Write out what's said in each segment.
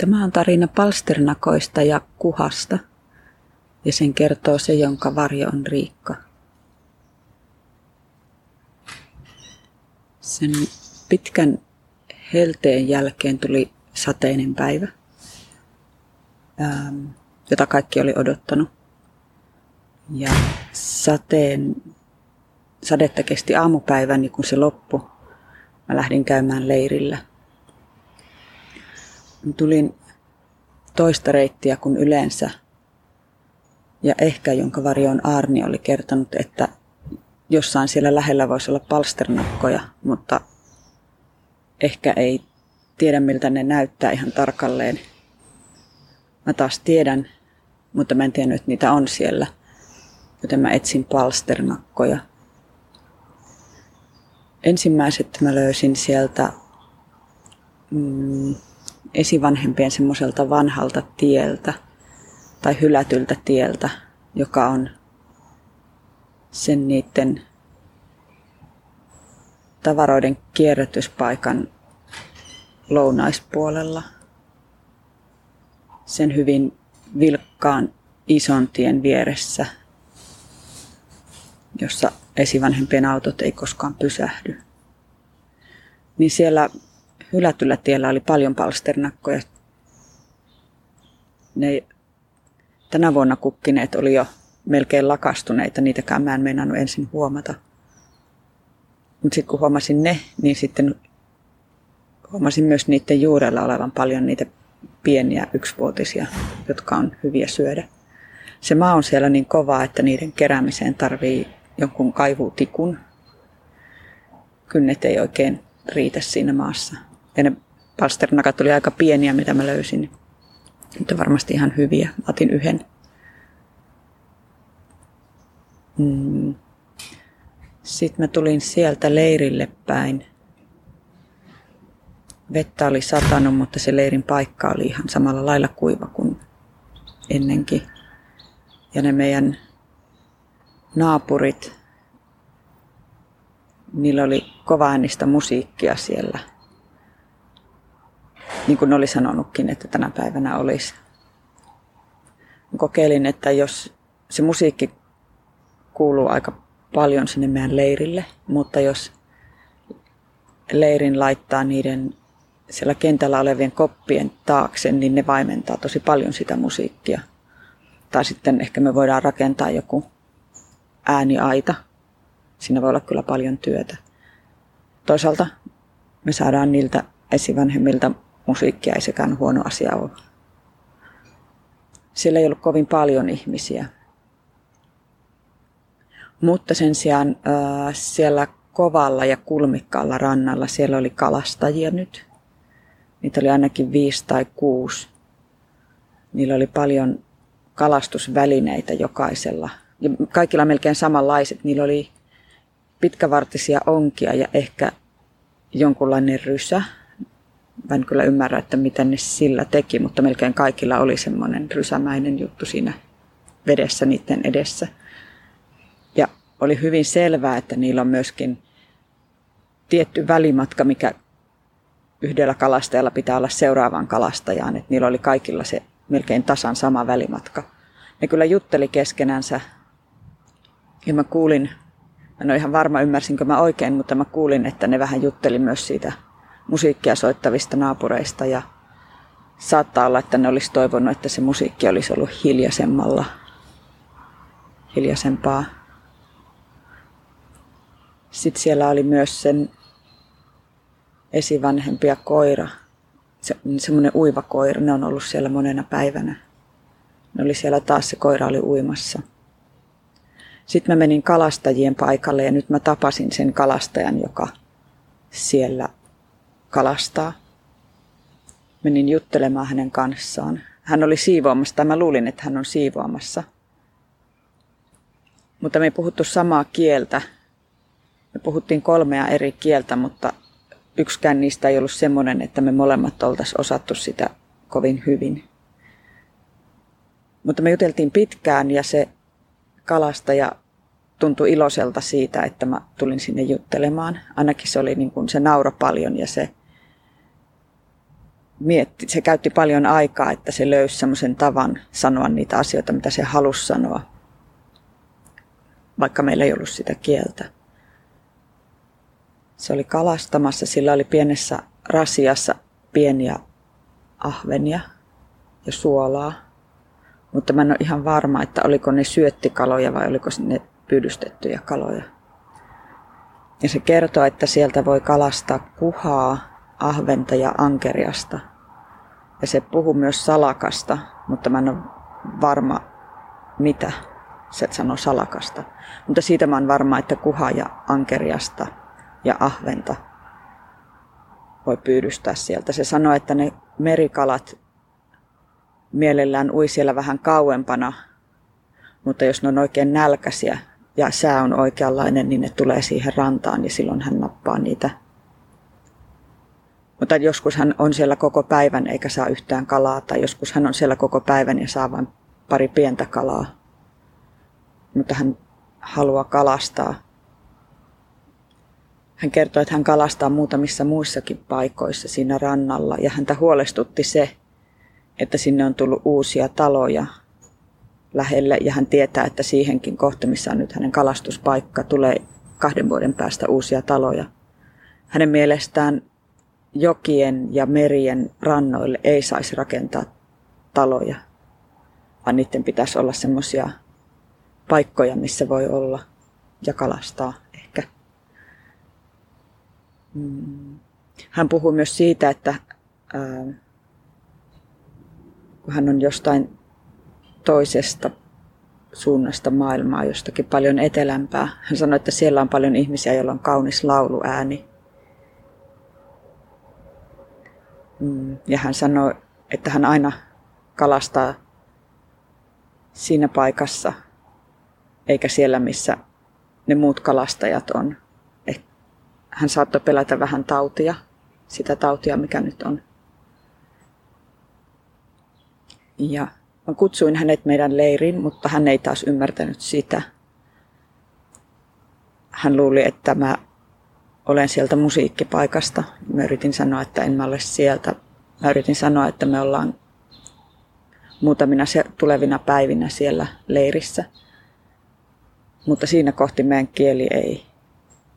Tämä on tarina palsternakoista ja kuhasta, ja sen kertoo se, jonka varjo on Riikka. Sen pitkän helteen jälkeen tuli sateinen päivä, ähm, jota kaikki oli odottanut. Ja sateen, sadetta kesti aamupäivän, niin kun se loppui, mä lähdin käymään leirillä. Tulin toista reittiä kuin yleensä. Ja ehkä jonka varjoon Arni oli kertonut, että jossain siellä lähellä voisi olla palsternakkoja, mutta ehkä ei tiedä miltä ne näyttää ihan tarkalleen. Mä taas tiedän, mutta mä en tiennyt, että niitä on siellä. Joten mä etsin palsternakkoja. Ensimmäiset mä löysin sieltä mm, esivanhempien semmoiselta vanhalta tieltä tai hylätyltä tieltä, joka on sen niiden tavaroiden kierrätyspaikan lounaispuolella. Sen hyvin vilkkaan ison tien vieressä, jossa esivanhempien autot ei koskaan pysähdy. Niin siellä hylätyllä tiellä oli paljon palsternakkoja. Ne tänä vuonna kukkineet oli jo melkein lakastuneita, niitäkään mä en meinannut ensin huomata. Mutta sitten kun huomasin ne, niin sitten huomasin myös niiden juurella olevan paljon niitä pieniä yksivuotisia, jotka on hyviä syödä. Se maa on siellä niin kova, että niiden keräämiseen tarvii jonkun kaivutikun. Kynnet ei oikein riitä siinä maassa. Ja ne palsternakat oli aika pieniä, mitä mä löysin. Mutta varmasti ihan hyviä. Mä otin yhden. Mm. Sitten mä tulin sieltä leirille päin. Vettä oli satanut, mutta se leirin paikka oli ihan samalla lailla kuiva kuin ennenkin. Ja ne meidän naapurit, niillä oli kovaäänistä musiikkia siellä. Niin kuin oli sanonutkin, että tänä päivänä olisi. Kokeilin, että jos se musiikki kuuluu aika paljon sinne meidän leirille, mutta jos leirin laittaa niiden siellä kentällä olevien koppien taakse, niin ne vaimentaa tosi paljon sitä musiikkia. Tai sitten ehkä me voidaan rakentaa joku ääniaita. Siinä voi olla kyllä paljon työtä. Toisaalta me saadaan niiltä esivanhemmilta musiikkia, ei sekään huono asia ole. Siellä ei ollut kovin paljon ihmisiä. Mutta sen sijaan äh, siellä kovalla ja kulmikkaalla rannalla siellä oli kalastajia nyt. Niitä oli ainakin viisi tai kuusi. Niillä oli paljon kalastusvälineitä jokaisella. Ja kaikilla melkein samanlaiset. Niillä oli pitkävartisia onkia ja ehkä jonkunlainen rysä. Mä en kyllä ymmärrä, että miten ne sillä teki, mutta melkein kaikilla oli semmoinen rysämäinen juttu siinä vedessä niiden edessä. Ja oli hyvin selvää, että niillä on myöskin tietty välimatka, mikä yhdellä kalastajalla pitää olla seuraavaan kalastajaan. Että niillä oli kaikilla se melkein tasan sama välimatka. Ne kyllä jutteli keskenänsä ja mä kuulin, en ole ihan varma ymmärsinkö mä oikein, mutta mä kuulin, että ne vähän jutteli myös siitä musiikkia soittavista naapureista ja saattaa olla, että ne olisi toivonut, että se musiikki olisi ollut hiljaisemmalla, hiljaisempaa. Sitten siellä oli myös sen esivanhempi ja koira, se, semmoinen uiva koira, ne on ollut siellä monena päivänä. Ne oli siellä taas, se koira oli uimassa. Sitten mä menin kalastajien paikalle ja nyt mä tapasin sen kalastajan, joka siellä kalastaa. Menin juttelemaan hänen kanssaan. Hän oli siivoamassa, tai mä luulin, että hän on siivoamassa. Mutta me ei puhuttu samaa kieltä. Me puhuttiin kolmea eri kieltä, mutta yksikään niistä ei ollut semmoinen, että me molemmat oltaisiin osattu sitä kovin hyvin. Mutta me juteltiin pitkään ja se kalastaja tuntui iloiselta siitä, että mä tulin sinne juttelemaan. Ainakin se oli niin kuin, se naura paljon ja se mietti, se käytti paljon aikaa, että se löysi semmoisen tavan sanoa niitä asioita, mitä se halusi sanoa, vaikka meillä ei ollut sitä kieltä. Se oli kalastamassa, sillä oli pienessä rasiassa pieniä ahvenia ja suolaa. Mutta mä en ole ihan varma, että oliko ne syöttikaloja vai oliko ne pyydystettyjä kaloja. Ja se kertoo, että sieltä voi kalastaa kuhaa, ahventa ja ankeriasta. Ja se puhuu myös salakasta, mutta mä en ole varma, mitä se sanoo salakasta. Mutta siitä mä oon varma, että kuhaa ja ankeriasta ja ahventa voi pyydystää sieltä. Se sanoi, että ne merikalat mielellään ui siellä vähän kauempana, mutta jos ne on oikein nälkäisiä ja sää on oikeanlainen, niin ne tulee siihen rantaan ja silloin hän nappaa niitä. Mutta joskus hän on siellä koko päivän eikä saa yhtään kalaa, tai joskus hän on siellä koko päivän ja saa vain pari pientä kalaa. Mutta hän haluaa kalastaa. Hän kertoi, että hän kalastaa muutamissa muissakin paikoissa siinä rannalla ja häntä huolestutti se, että sinne on tullut uusia taloja lähelle ja hän tietää, että siihenkin kohta, missä on nyt hänen kalastuspaikka, tulee kahden vuoden päästä uusia taloja. Hänen mielestään jokien ja merien rannoille ei saisi rakentaa taloja, vaan niiden pitäisi olla semmoisia paikkoja, missä voi olla ja kalastaa ehkä. Mm. Hän puhuu myös siitä, että kun hän on jostain toisesta suunnasta maailmaa, jostakin paljon etelämpää. Hän sanoi, että siellä on paljon ihmisiä, joilla on kaunis lauluääni. Mm, ja hän sanoi, että hän aina kalastaa siinä paikassa, eikä siellä, missä ne muut kalastajat on. Hän saattoi pelätä vähän tautia, sitä tautia, mikä nyt on Ja mä kutsuin hänet meidän leiriin, mutta hän ei taas ymmärtänyt sitä. Hän luuli, että mä olen sieltä musiikkipaikasta. Mä yritin sanoa, että en mä ole sieltä. Mä yritin sanoa, että me ollaan muutamina tulevina päivinä siellä leirissä. Mutta siinä kohti meidän kieli ei,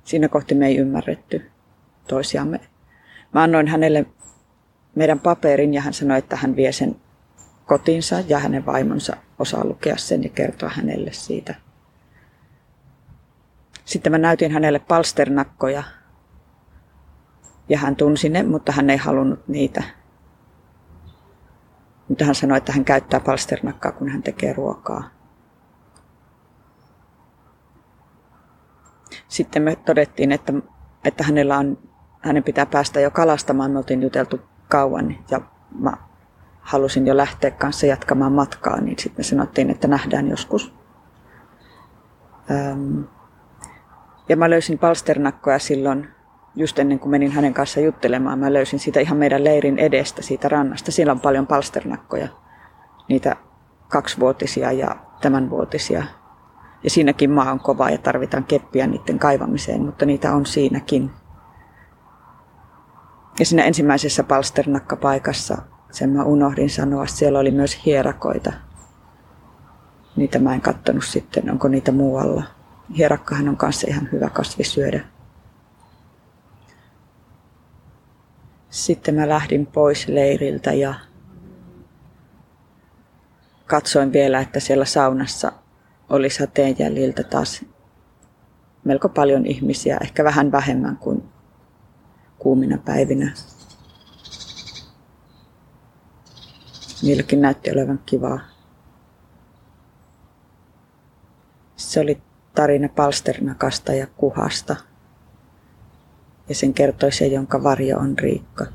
siinä kohti me ei ymmärretty toisiamme. Mä annoin hänelle meidän paperin ja hän sanoi, että hän vie sen kotinsa ja hänen vaimonsa osaa lukea sen ja kertoa hänelle siitä. Sitten mä näytin hänelle palsternakkoja ja hän tunsi ne, mutta hän ei halunnut niitä. Mutta hän sanoi, että hän käyttää palsternakkaa, kun hän tekee ruokaa. Sitten me todettiin, että, että hänellä on, hänen pitää päästä jo kalastamaan. Me oltiin juteltu kauan ja mä halusin jo lähteä kanssa jatkamaan matkaa, niin sitten me sanottiin, että nähdään joskus. Ähm, ja mä löysin palsternakkoja silloin, just ennen kuin menin hänen kanssa juttelemaan, mä löysin sitä ihan meidän leirin edestä, siitä rannasta. Siellä on paljon palsternakkoja, niitä kaksivuotisia ja tämänvuotisia. Ja siinäkin maa on kova ja tarvitaan keppiä niiden kaivamiseen, mutta niitä on siinäkin. Ja siinä ensimmäisessä palsternakkapaikassa sen mä unohdin sanoa. Siellä oli myös hierakoita. Niitä mä en kattonut sitten, onko niitä muualla. Hierakkahan on kanssa ihan hyvä kasvi syödä. Sitten mä lähdin pois leiriltä ja katsoin vielä, että siellä saunassa oli sateenjäljiltä taas melko paljon ihmisiä, ehkä vähän vähemmän kuin kuumina päivinä. Niilläkin näytti olevan kivaa. Se oli tarina palsternakasta ja kuhasta. Ja sen kertoi se, jonka varjo on Riikka.